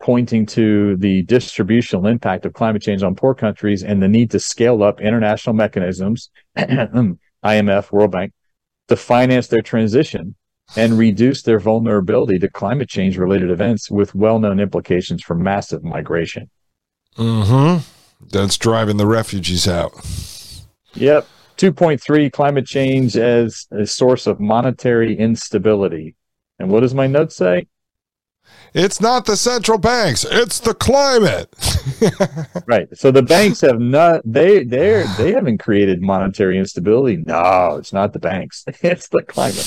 pointing to the distributional impact of climate change on poor countries and the need to scale up international mechanisms, IMF, World Bank, to finance their transition and reduce their vulnerability to climate change related events with well known implications for massive migration. Mm-hmm. That's driving the refugees out. Yep. 2.3 climate change as a source of monetary instability. And what does my note say? It's not the central banks, it's the climate. right. So the banks have not they they they haven't created monetary instability. No, it's not the banks. It's the climate.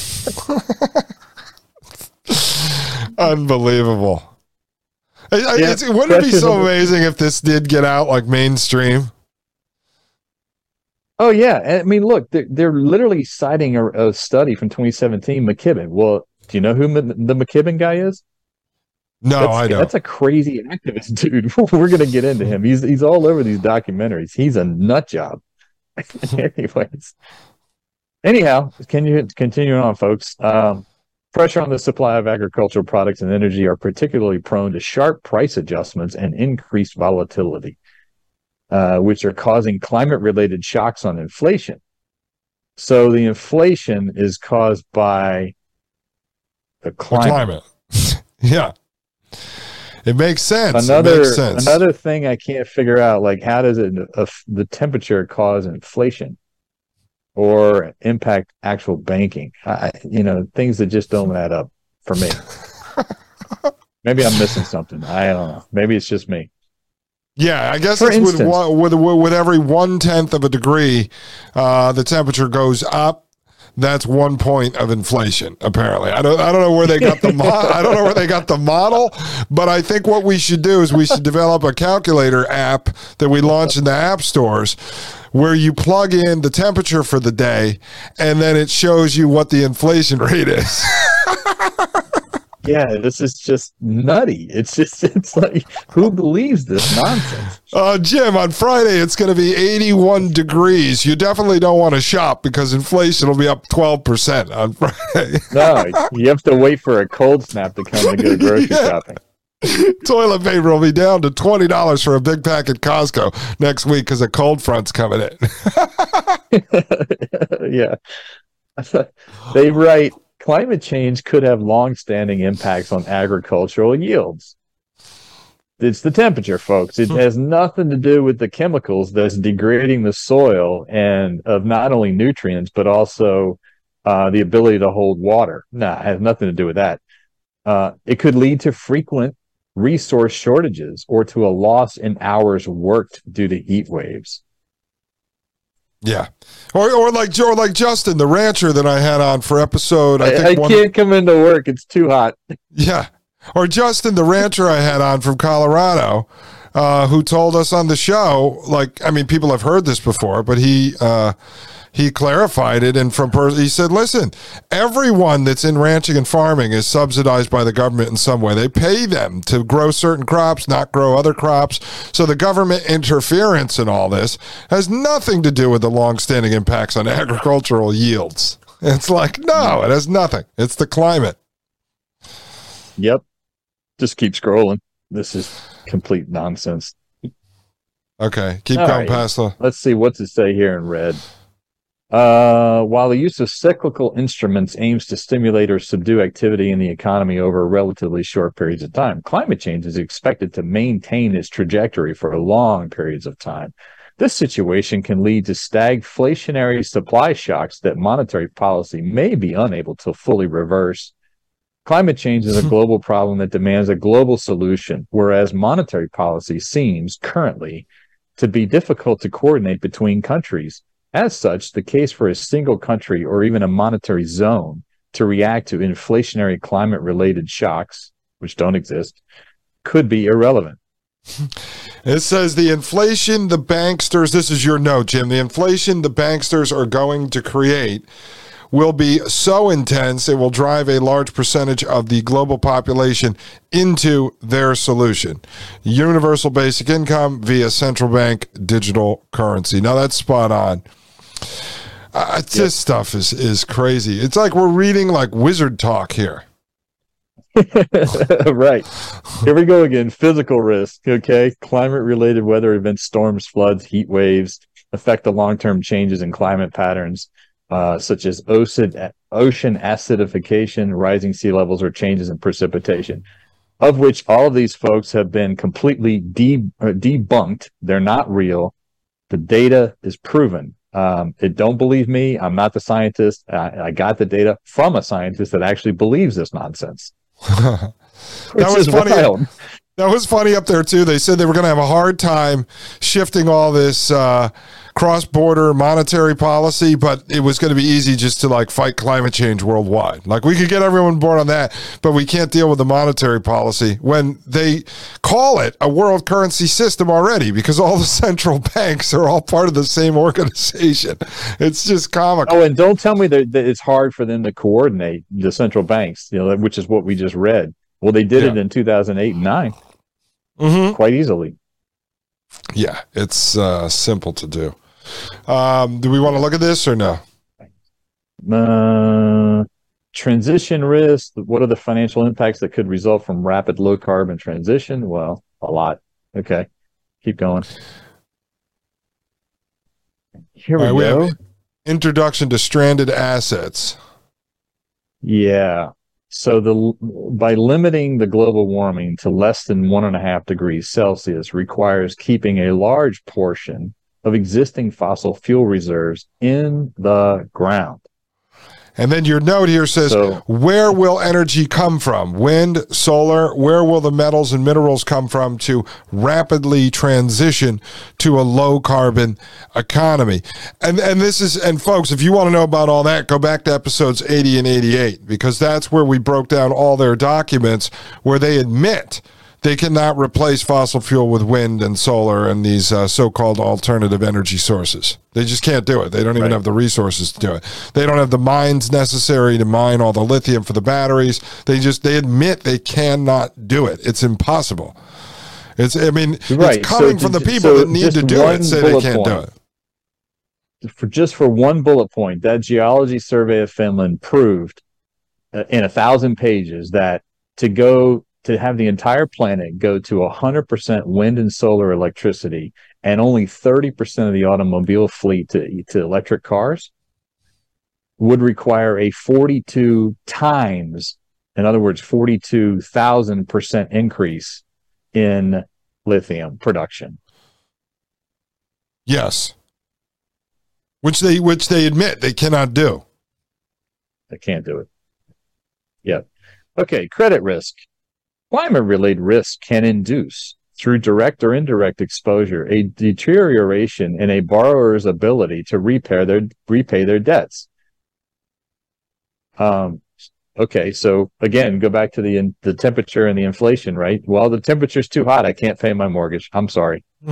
Unbelievable. I- Yeah, wouldn't it be so amazing if this did get out like mainstream? Oh yeah, I mean, look, they're, they're literally citing a, a study from 2017, McKibben. Well, do you know who M- the McKibben guy is? No, that's, I don't. That's a crazy activist dude. We're gonna get into him. He's he's all over these documentaries. He's a nut job. Anyways, anyhow, can you continue on, folks? Um, pressure on the supply of agricultural products and energy are particularly prone to sharp price adjustments and increased volatility, uh, which are causing climate-related shocks on inflation. So the inflation is caused by the The climate. climate. yeah. It makes sense. another makes sense. another thing I can't figure out, like how does it uh, the temperature cause inflation or impact actual banking? I, you know, things that just don't add up for me. Maybe I'm missing something. I don't know. Maybe it's just me. Yeah, I guess it's with, with with every one tenth of a degree, uh, the temperature goes up. That's one point of inflation. Apparently, I don't I don't know where they got the mo- I don't know where they got the model, but I think what we should do is we should develop a calculator app that we launch in the app stores, where you plug in the temperature for the day, and then it shows you what the inflation rate is. Yeah, this is just nutty. It's just it's like who believes this nonsense? Uh, Jim, on Friday it's going to be 81 degrees. You definitely don't want to shop because inflation will be up 12% on Friday. No, you have to wait for a cold snap to come to go grocery Yeah. shopping. Toilet paper will be down to twenty dollars for a big pack at Costco next week because a cold front's coming in. yeah. they write climate change could have long-standing impacts on agricultural yields. It's the temperature, folks. It has nothing to do with the chemicals that's degrading the soil and of not only nutrients but also uh, the ability to hold water. Nah, it has nothing to do with that. Uh, it could lead to frequent resource shortages or to a loss in hours worked due to heat waves. Yeah, or or like or like Justin, the rancher that I had on for episode. I, I, I can't come into work; it's too hot. Yeah, or Justin, the rancher I had on from Colorado, uh, who told us on the show, like, I mean, people have heard this before, but he uh, he clarified it, and from pers- he said, listen, everyone that's in ranching and farming is subsidized by the government in some way. They pay them to grow certain crops, not grow other crops. So the government interference in all this has nothing to do with the long-standing impacts on agricultural yields. It's like, no, it has nothing. It's the climate. Yep. Just keep scrolling. This is complete nonsense. Okay, keep All going right. past the. Let's see what's it say here in red. Uh, while the use of cyclical instruments aims to stimulate or subdue activity in the economy over relatively short periods of time, climate change is expected to maintain its trajectory for long periods of time. This situation can lead to stagflationary supply shocks that monetary policy may be unable to fully reverse. Climate change is a global problem that demands a global solution, whereas monetary policy seems currently to be difficult to coordinate between countries. As such, the case for a single country or even a monetary zone to react to inflationary climate related shocks, which don't exist, could be irrelevant. It says the inflation the banksters, this is your note, Jim, the inflation the banksters are going to create will be so intense it will drive a large percentage of the global population into their solution universal basic income via central bank digital currency. Now that's spot on. Uh, This stuff is, is crazy. It's like we're reading like wizard talk here. right. Here we go again. Physical risk. Okay. Climate related weather events, storms, floods, heat waves affect the long term changes in climate patterns, uh, such as ocean, ocean acidification, rising sea levels, or changes in precipitation, of which all of these folks have been completely de- uh, debunked. They're not real. The data is proven. Um, it don't believe me. I'm not the scientist. I, I got the data from a scientist that actually believes this nonsense. that was funny. wild. That was funny up there too. They said they were going to have a hard time shifting all this uh, cross-border monetary policy, but it was going to be easy just to like fight climate change worldwide. Like we could get everyone board on that, but we can't deal with the monetary policy when they call it a world currency system already because all the central banks are all part of the same organization. It's just comical. Oh, and don't tell me that, that it's hard for them to coordinate the central banks, you know, which is what we just read. Well, they did it in 2008 and 9 Mhm. quite easily. Yeah, it's uh, simple to do. Um, do we want to look at this or no? Uh, transition risk. What are the financial impacts that could result from rapid low carbon transition? Well, a lot. Okay. Keep going. Here we right, go. introduction to stranded assets. Yeah. So the by limiting the global warming to less than one and a half degrees Celsius requires keeping a large portion of existing fossil fuel reserves in the ground. And then your note here says, So- where will energy come from? Wind, solar, where will the metals and minerals come from to rapidly transition to a low carbon economy? And and this is and folks, if you want to know about all that, go back to episodes 80 and 88 because that's where we broke down all their documents where they admit they cannot replace fossil fuel with wind and solar and these uh, so-called alternative energy sources. They just can't do it. They don't even Right. have the resources to do it. They don't have the mines necessary to mine all the lithium for the batteries. They just they admit they cannot do it. It's impossible. It's I mean Right. it's coming So from the people so that need to do it say they can't do it. For just for one bullet point, that geology survey of Finland proved uh, in a thousand pages that to go to have the entire planet go to 100% wind and solar electricity and only 30% of the automobile fleet to, to electric cars would require a 42 times, in other words, 42,000% increase in lithium production. Yes. Which they which they admit they cannot do. They can't do it. Yeah. Okay, credit risk. Climate related risk can induce, through direct or indirect exposure, a deterioration in a borrower's ability to repair their repay their debts. Um, okay, so again, go back to the the temperature and the inflation, right? Well, the temperature's too hot. I can't pay my mortgage. I'm sorry.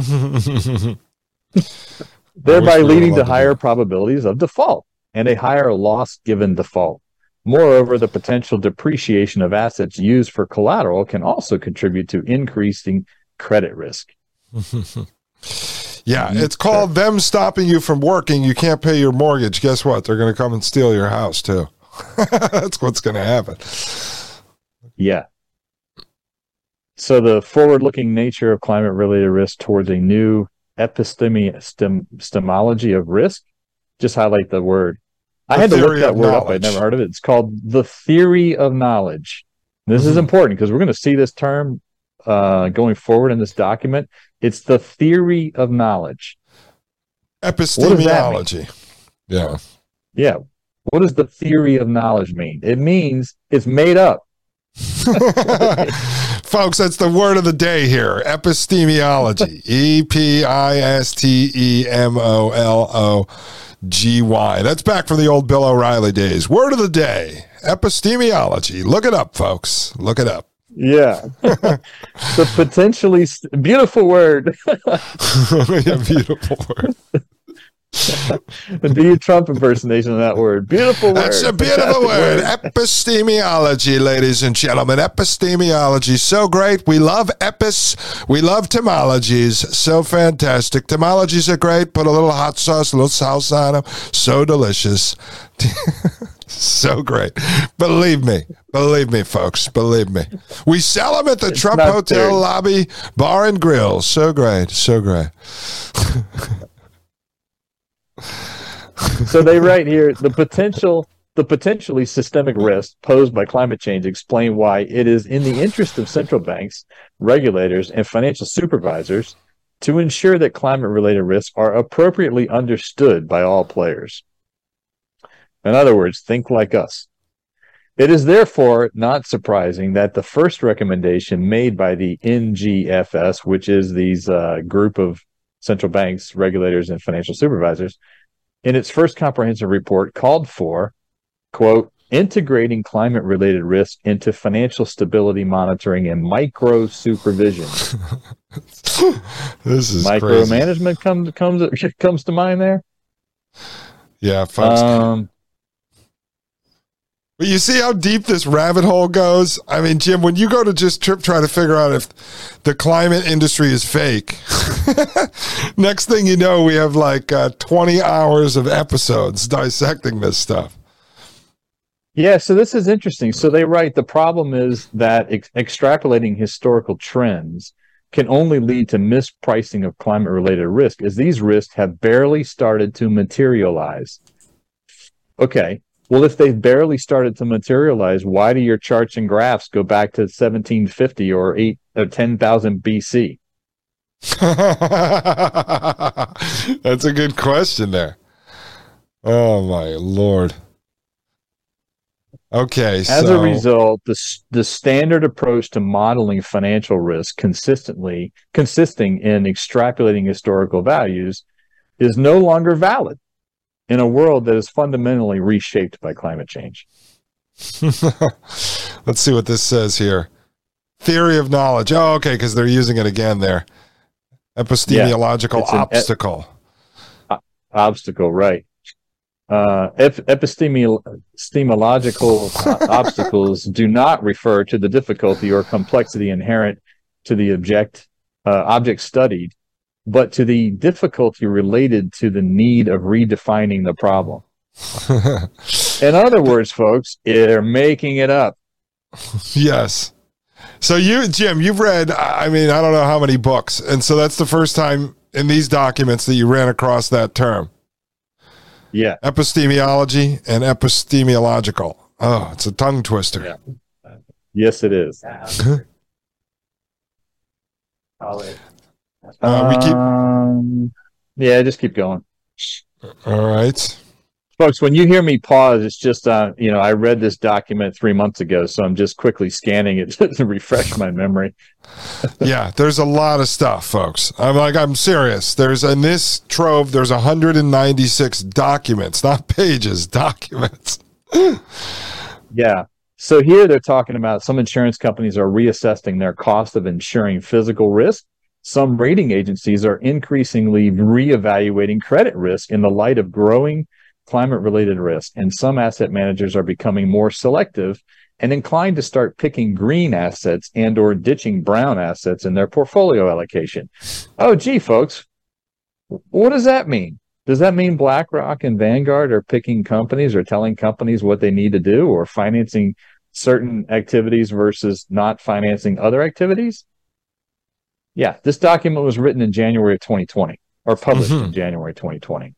Thereby leading to higher probabilities of default and a higher loss given default. Moreover, the potential depreciation of assets used for collateral can also contribute to increasing credit risk. yeah, it's called them stopping you from working. You can't pay your mortgage. Guess what? They're going to come and steal your house too. That's what's going to happen. Yeah. So the forward-looking nature of climate-related risk towards a new epistemology of risk. Just highlight the word. I had to look that word knowledge. up. I'd never heard of it. It's called the theory of knowledge. This mm-hmm. is important because we're going to see this term uh, going forward in this document. It's the theory of knowledge. Epistemology. Yeah. Yeah. What does the theory of knowledge mean? It means it's made up. Folks, that's the word of the day here epistemology. E P I S T E M O L O G Y. That's back from the old Bill O'Reilly days. Word of the day epistemology. Look it up, folks. Look it up. Yeah. the potentially st- beautiful word. yeah, beautiful word. Do your Trump impersonation of that word. Beautiful word. That's a beautiful word. word. Epistemology, ladies and gentlemen. Epistemology. So great. We love epis. We love temologies. So fantastic. Temologies are great. Put a little hot sauce, a little salsa on them. So delicious. so great. Believe me. Believe me, folks. Believe me. We sell them at the it's Trump Hotel lobby, bar and grill. So great. So great so they write here the potential the potentially systemic risks posed by climate change explain why it is in the interest of central banks, regulators, and financial supervisors to ensure that climate related risks are appropriately understood by all players. In other words, think like us. It is therefore not surprising that the first recommendation made by the NGFS, which is these uh, group of central banks, regulators, and financial supervisors, in its first comprehensive report called for, quote, integrating climate related risk into financial stability monitoring and micro supervision. this is micromanagement comes comes comes to mind there. Yeah, folks. Um, but you see how deep this rabbit hole goes? I mean, Jim, when you go to just trip try to figure out if the climate industry is fake, next thing you know, we have like uh, 20 hours of episodes dissecting this stuff. Yeah, so this is interesting. So they write the problem is that ex- extrapolating historical trends can only lead to mispricing of climate related risk, as these risks have barely started to materialize. Okay, well, if they've barely started to materialize, why do your charts and graphs go back to 1750 or 8 or 10,000 BC? That's a good question there. Oh my lord. Okay. As so... a result, the the standard approach to modeling financial risk consistently consisting in extrapolating historical values is no longer valid in a world that is fundamentally reshaped by climate change. Let's see what this says here. Theory of knowledge. Oh, okay, because they're using it again there. Epistemological yeah, obstacle. E- obstacle, right. Uh, ep- epistemological obstacles do not refer to the difficulty or complexity inherent to the object uh, object studied, but to the difficulty related to the need of redefining the problem. In other words, folks, they're making it up. Yes. So you, Jim, you've read, I mean, I don't know how many books. And so that's the first time in these documents that you ran across that term. Yeah. Epistemology and epistemological. Oh, it's a tongue twister. Yeah. Yes, it is. Uh, we keep, Um, yeah, just keep going. all right. Folks, when you hear me pause, it's just, uh, you know, I read this document three months ago, so I'm just quickly scanning it to refresh my memory. yeah, there's a lot of stuff, folks. I'm like, I'm serious. There's in this trove, there's 196 documents, not pages, documents. Yeah. So here they're talking about some insurance companies are reassessing their cost of insuring physical risk. Some rating agencies are increasingly reevaluating credit risk in the light of growing climate related risk. And some asset managers are becoming more selective and inclined to start picking green assets and or ditching brown assets in their portfolio allocation. Oh, gee, folks, what does that mean? Does that mean BlackRock and Vanguard are picking companies or telling companies what they need to do or financing certain activities versus not financing other activities? Yeah, this document was written in January of 2020 or published Mhm. in January 2020.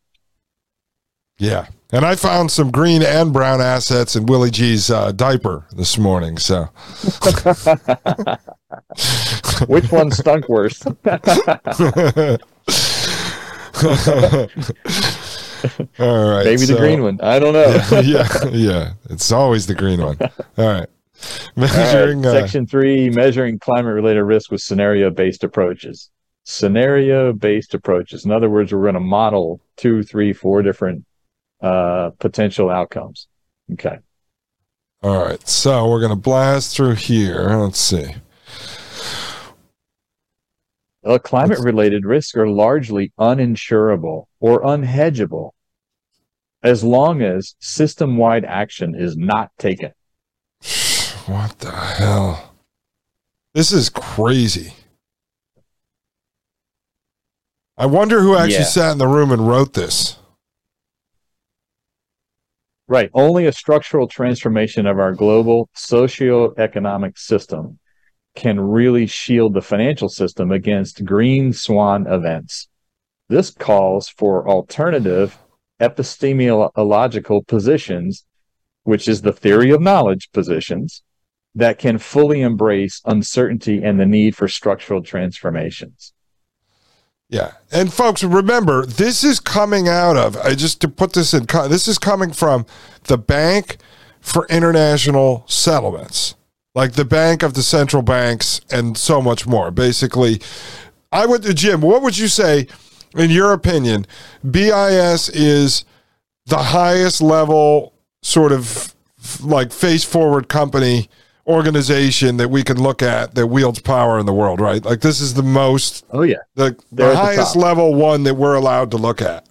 Yeah. And I found some green and brown assets in Willie G's uh, diaper this morning. So, Which one stunk worse? all right. Maybe the green one. I don't know. yeah, yeah, yeah. It's always the green one. All right. All right, Measuring. uh, Section three, measuring climate related risk with scenario based approaches. Scenario based approaches. In other words, we're going to model two, three, four different uh, potential outcomes. Okay. all right. So we're going to blast through here. Let's see. Uh, climate related risks are largely uninsurable or unhedgeable as long as system wide action is not taken. What the hell? This is crazy. I wonder who actually Yeah. sat in the room and wrote this. Right. Only a structural transformation of our global socio-economic system can really shield the financial system against green swan events. This calls for alternative epistemological positions, which is the theory of knowledge positions, that can fully embrace uncertainty and the need for structural transformations. Yeah. And folks, remember, this is coming out of, I just to put this in, this is coming from the Bank for International Settlements, like the Bank of the Central Banks and so much more. Basically, I would, Jim, what would you say, in your opinion, BIS is the highest level sort of like face forward company organization that we can look at that wields power in the world, right? Like this is the most Oh yeah. the, They're the at the highest level one that we're allowed to look at.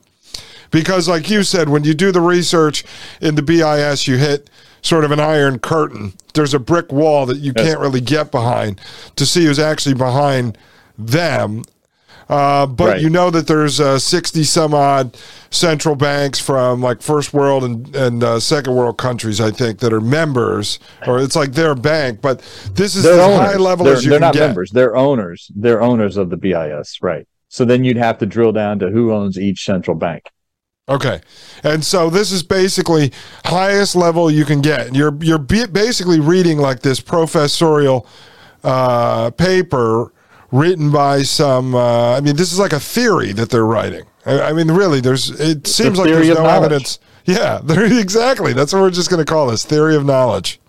Because, like you said, when you do the research in the BIS, you hit sort of an iron curtain. There's a brick wall that you Yes. can't really get behind to see who's actually behind them. Uh, but Right. you know that there's uh, 60 some odd central banks from like first world and, and uh, second world countries, I think, that are members, or it's like their bank. But this is They're as owners. high level they're, as you get they're can not get. members. They're owners. They're owners of the BIS, right? So then you'd have to drill down to who owns each central bank. Okay, and so this is basically highest level you can get. You're you're basically reading like this professorial uh, paper written by some. Uh, I mean, this is like a theory that they're writing. I, I mean, really, there's. It seems like there's no knowledge. evidence. Yeah, exactly. That's what we're just going to call this theory of knowledge.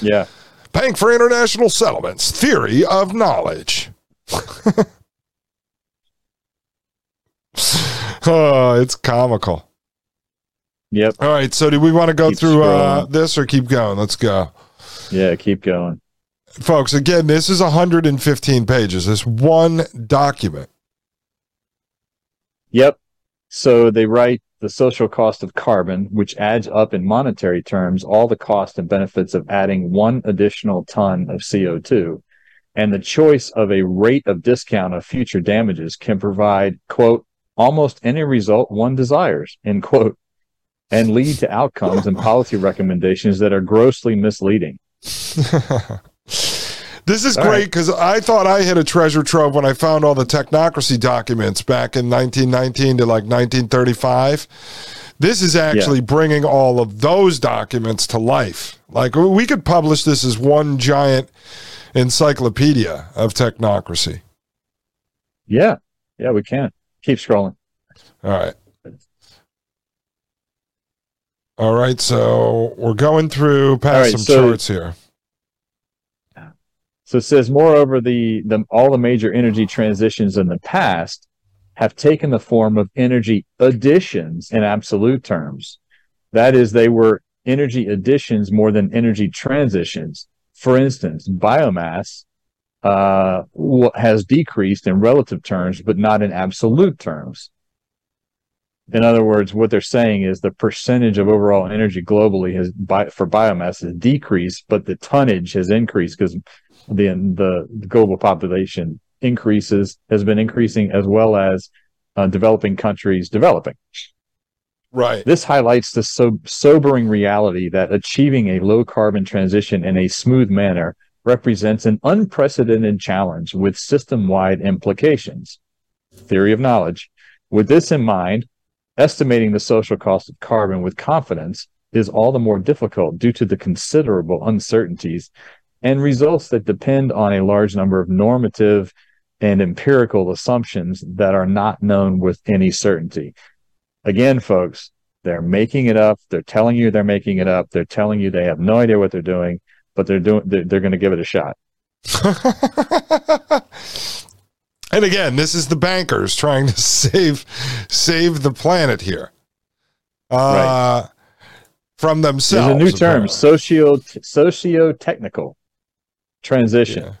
Yeah. Bank for International Settlements, theory of knowledge. oh, it's comical. Yep. All right. So, do we want to go Keep through uh, this or keep going? Let's go. Yeah. Keep going. Folks, again, this is 115 pages. This one document. Yep. So they write the social cost of carbon, which adds up in monetary terms all the cost and benefits of adding one additional ton of CO2. And the choice of a rate of discount of future damages can provide, quote, almost any result one desires, end quote, and lead to outcomes and policy recommendations that are grossly misleading. This is All great right. because I thought I hit a treasure trove when I found all the technocracy documents back in 1919 to like 1935. This is actually bringing all of those documents to life. Like we could publish this as one giant encyclopedia of technocracy. Yeah. Yeah, we can. Keep scrolling. All right. All right. So we're going through past right, some so- charts here. So it says, moreover, the, the all the major energy transitions in the past have taken the form of energy additions in absolute terms. That is, they were energy additions more than energy transitions. For instance, biomass uh, has decreased in relative terms, but not in absolute terms. In other words, what they're saying is the percentage of overall energy globally has bi- for biomass has decreased, but the tonnage has increased because the, the the global population increases has been increasing as well as uh, developing countries developing. Right. This highlights the so- sobering reality that achieving a low carbon transition in a smooth manner represents an unprecedented challenge with system wide implications. Theory of knowledge. With this in mind, estimating the social cost of carbon with confidence is all the more difficult due to the considerable uncertainties and results that depend on a large number of normative and empirical assumptions that are not known with any certainty. Again, folks, they're making it up. They're telling you they're making it up. They're telling you they have no idea what they're doing, but they're doing. They're, they're going to give it a shot. and again, this is the bankers trying to save save the planet here. Uh, From There's themselves. a new term: socio socio technical transition. Yeah.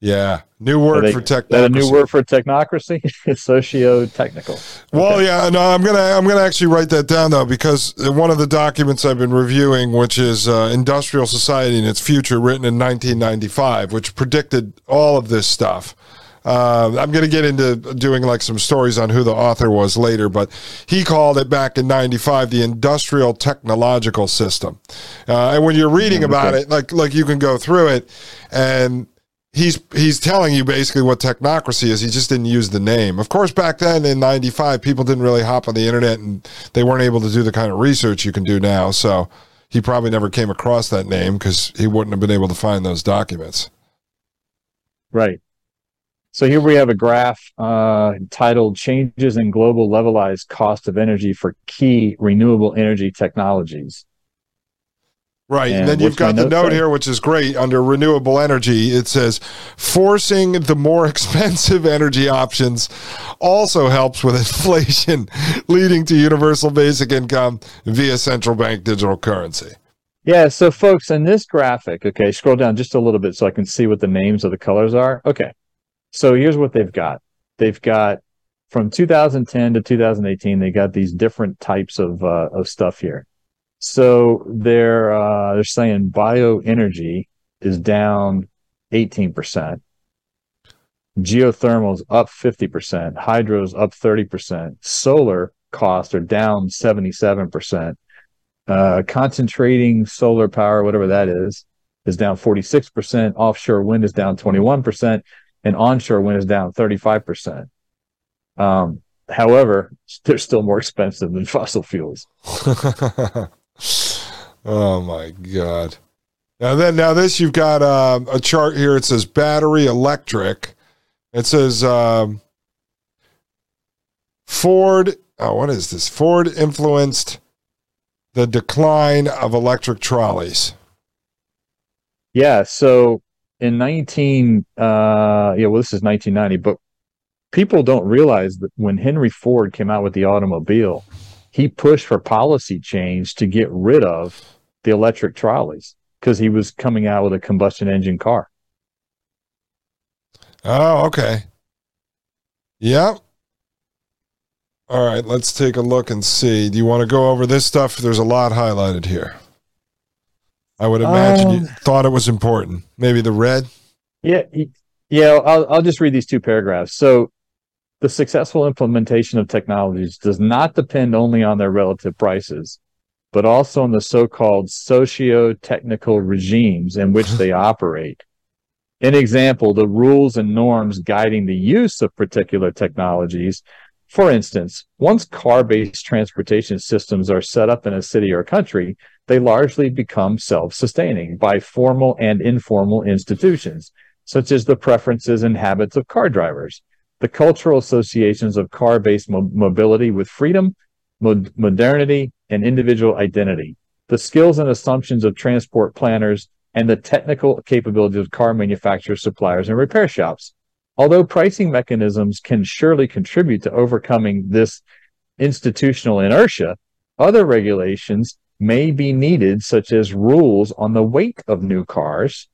Yeah. New word they- for Is that a new technocracy. word for technocracy? socio technical. Well, yeah, no, I'm gonna I'm gonna actually write that down though because one of the documents I've been reviewing, which is uh, Industrial Society and Its Future, written in 1995, which predicted all of this stuff. Uh, I'm going to get into doing like some stories on who the author was later, but he called it back in '95 the industrial technological system. Uh, and when you're reading about okay. it, like like you can go through it, and he's he's telling you basically what technocracy is. He just didn't use the name. Of course, back then in '95, people didn't really hop on the internet, and they weren't able to do the kind of research you can do now. So he probably never came across that name because he wouldn't have been able to find those documents. Right. So here we have a graph uh, titled "Changes in Global Levelized Cost of Energy for Key Renewable Energy Technologies." Right. And, And then you've got the note say? here, which is great under renewable energy. It says forcing the more expensive energy options also helps with inflation, leading to universal basic income via central bank digital currency. Yeah. So, folks, in this graphic, okay, scroll down just a little bit so I can see what the names of the colors are. Okay. So here's what they've got. They've got from 2010 to 2018. They got these different types of uh, of stuff here. So they're uh, they're saying bioenergy is down 18 percent. Geothermal's up 50%, hydro's up 30%, solar costs are down 77%. Uh, concentrating solar power, whatever that is, is down 46%. Offshore wind is down 21%, and onshore wind is down 35%. Um, however, they're still more expensive than fossil fuels. oh my god! Now then, now this you've got um, a chart here. It says battery electric. It says um, Ford. Oh, what is this? Ford influenced the decline of electric trolleys. Yeah. So in 19, uh, yeah, well, this is 1990, but people don't realize that when Henry Ford came out with the automobile, he pushed for policy change to get rid of the electric trolleys because he was coming out with a combustion engine car. Oh, okay. Yep. All right, let's take a look and see. Do you want to go over this stuff? There's a lot highlighted here. I would imagine you Um, thought it was important. Maybe the red. Yeah, yeah. I'll I'll just read these two paragraphs. So, the successful implementation of technologies does not depend only on their relative prices, but also on the so-called socio-technical regimes in which they operate. An example, the rules and norms guiding the use of particular technologies. For instance, once car based transportation systems are set up in a city or country, they largely become self sustaining by formal and informal institutions, such as the preferences and habits of car drivers, the cultural associations of car based mo- mobility with freedom, mo- modernity, and individual identity, the skills and assumptions of transport planners, and the technical capabilities of car manufacturers, suppliers, and repair shops. Although pricing mechanisms can surely contribute to overcoming this institutional inertia, other regulations may be needed, such as rules on the weight of new cars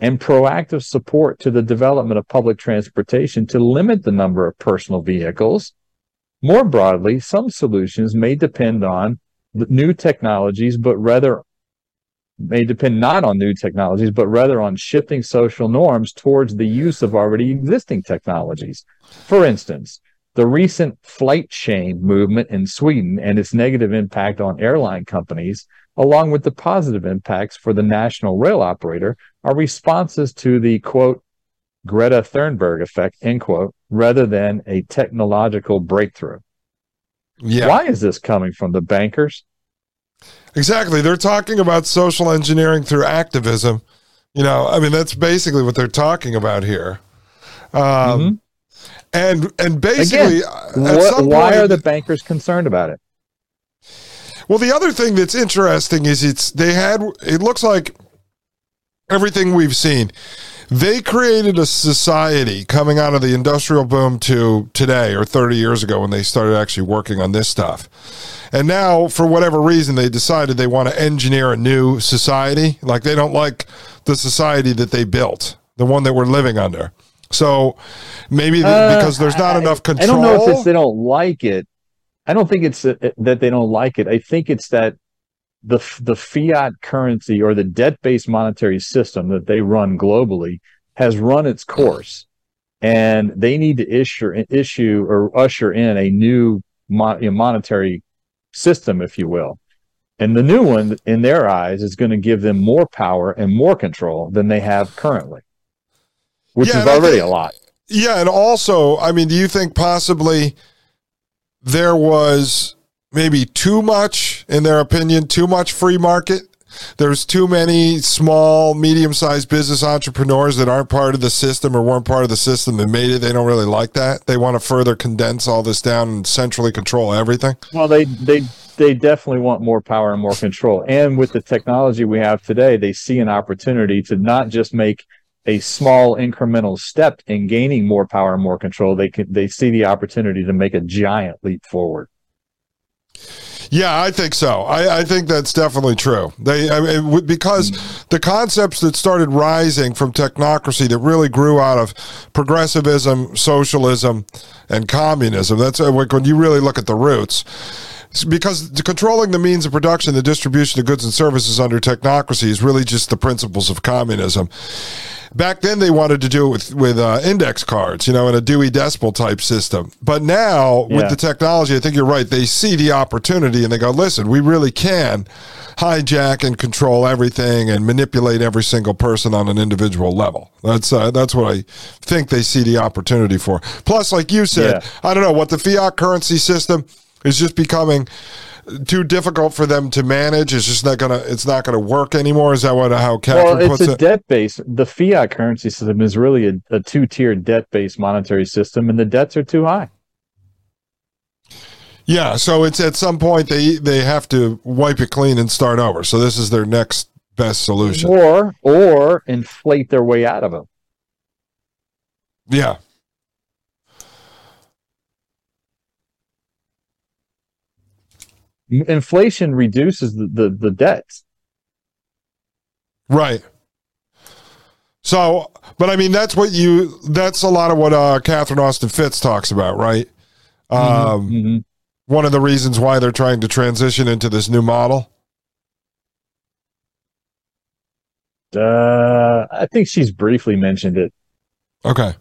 and proactive support to the development of public transportation to limit the number of personal vehicles. More broadly, some solutions may depend on new technologies, but rather may depend not on new technologies, but rather on shifting social norms towards the use of already existing technologies. For instance, the recent flight shame movement in Sweden and its negative impact on airline companies, along with the positive impacts for the national rail operator, are responses to the quote, Greta Thunberg effect, end quote, rather than a technological breakthrough. Yeah. Why is this coming from the bankers? Exactly. They're talking about social engineering through activism. You know, I mean, that's basically what they're talking about here. Um, mm-hmm. And and basically, Again, uh, what, why point, are the bankers concerned about it? Well, the other thing that's interesting is it's they had. It looks like everything we've seen. They created a society coming out of the industrial boom to today or 30 years ago when they started actually working on this stuff. And now, for whatever reason, they decided they want to engineer a new society. Like they don't like the society that they built, the one that we're living under. So maybe uh, because there's not I, enough control. I don't know if it's they don't like it. I don't think it's uh, that they don't like it. I think it's that the the fiat currency or the debt based monetary system that they run globally has run its course, and they need to issue issue or usher in a new mon- monetary system, if you will. And the new one, in their eyes, is going to give them more power and more control than they have currently, which yeah, is already think, a lot. Yeah, and also, I mean, do you think possibly there was maybe too much, in their opinion, too much free market. There's too many small, medium sized business entrepreneurs that aren't part of the system or weren't part of the system that made it. They don't really like that. They want to further condense all this down and centrally control everything. Well, they, they, they definitely want more power and more control. And with the technology we have today, they see an opportunity to not just make a small incremental step in gaining more power and more control. They can, they see the opportunity to make a giant leap forward. Yeah, I think so. I, I think that's definitely true. They I mean, because mm. the concepts that started rising from technocracy that really grew out of progressivism, socialism, and communism. That's uh, when you really look at the roots because controlling the means of production, the distribution of goods and services under technocracy is really just the principles of communism. Back then, they wanted to do it with with uh, index cards, you know, in a Dewey Decimal type system. But now, yeah. with the technology, I think you're right. They see the opportunity and they go, "Listen, we really can hijack and control everything and manipulate every single person on an individual level." That's uh, that's what I think they see the opportunity for. Plus, like you said, yeah. I don't know what the fiat currency system is just becoming too difficult for them to manage. It's just not gonna. It's not gonna work anymore. Is that what how Catherine well, puts it's a it? debt base. The fiat currency system is really a, a two tier debt based monetary system, and the debts are too high. Yeah, so it's at some point they they have to wipe it clean and start over. So this is their next best solution, or or inflate their way out of it. Yeah, inflation reduces the, the, the debts. Right. So, but I mean, that's what you, that's a lot of what uh, Catherine Austin Fitts talks about, right? Mm-hmm, um, mm-hmm. One of the reasons why they're trying to transition into this new model. Uh, I think she's briefly mentioned it. Okay.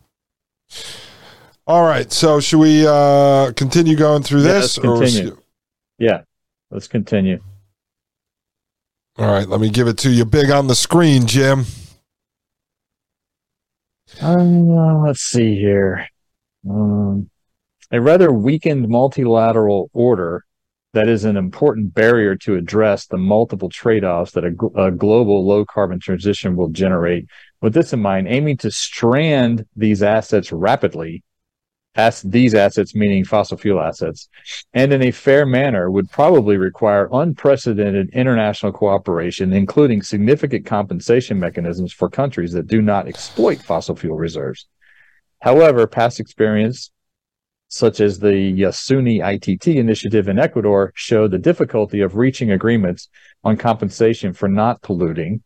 All right. So, should we uh, continue going through yeah, this? continue. Or, yeah. Let's continue. All right, let me give it to you big on the screen, Jim. Uh, let's see here. Um, a rather weakened multilateral order that is an important barrier to address the multiple trade offs that a, a, global low carbon transition will generate. With this in mind, aiming to strand these assets rapidly, as these assets meaning fossil fuel assets, and in a fair manner would probably require unprecedented international cooperation, including significant compensation mechanisms for countries that do not exploit fossil fuel reserves. However, past experience such as the Yasuni ITT initiative in Ecuador, show the difficulty of reaching agreements on compensation for not polluting.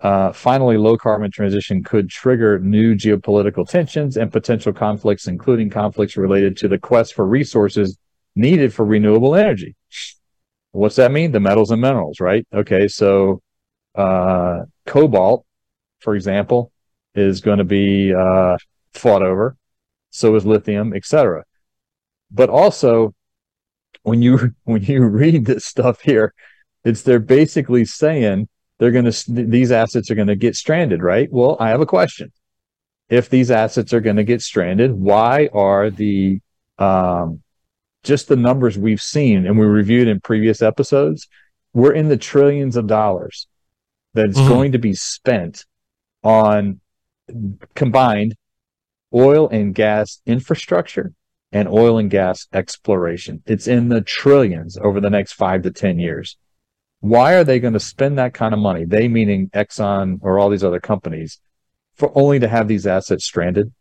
Uh, finally, low carbon transition could trigger new geopolitical tensions and potential conflicts, including conflicts related to the quest for resources needed for renewable energy. What's that mean? The metals and minerals, right? Okay, so uh, cobalt, for example, is going to be uh, fought over so is lithium, etc. But also, when you when you read this stuff here, it's they're basically saying they're going to these assets are going to get stranded, right? Well, I have a question. If these assets are going to get stranded, why are the um, just the numbers we've seen and we reviewed in previous episodes? We're in the trillions of dollars that's mm-hmm. going to be spent on combined oil and gas infrastructure and oil and gas exploration. It's in the trillions over the next five to 10 years. Why are they going to spend that kind of money? They meaning Exxon or all these other companies for only to have these assets stranded?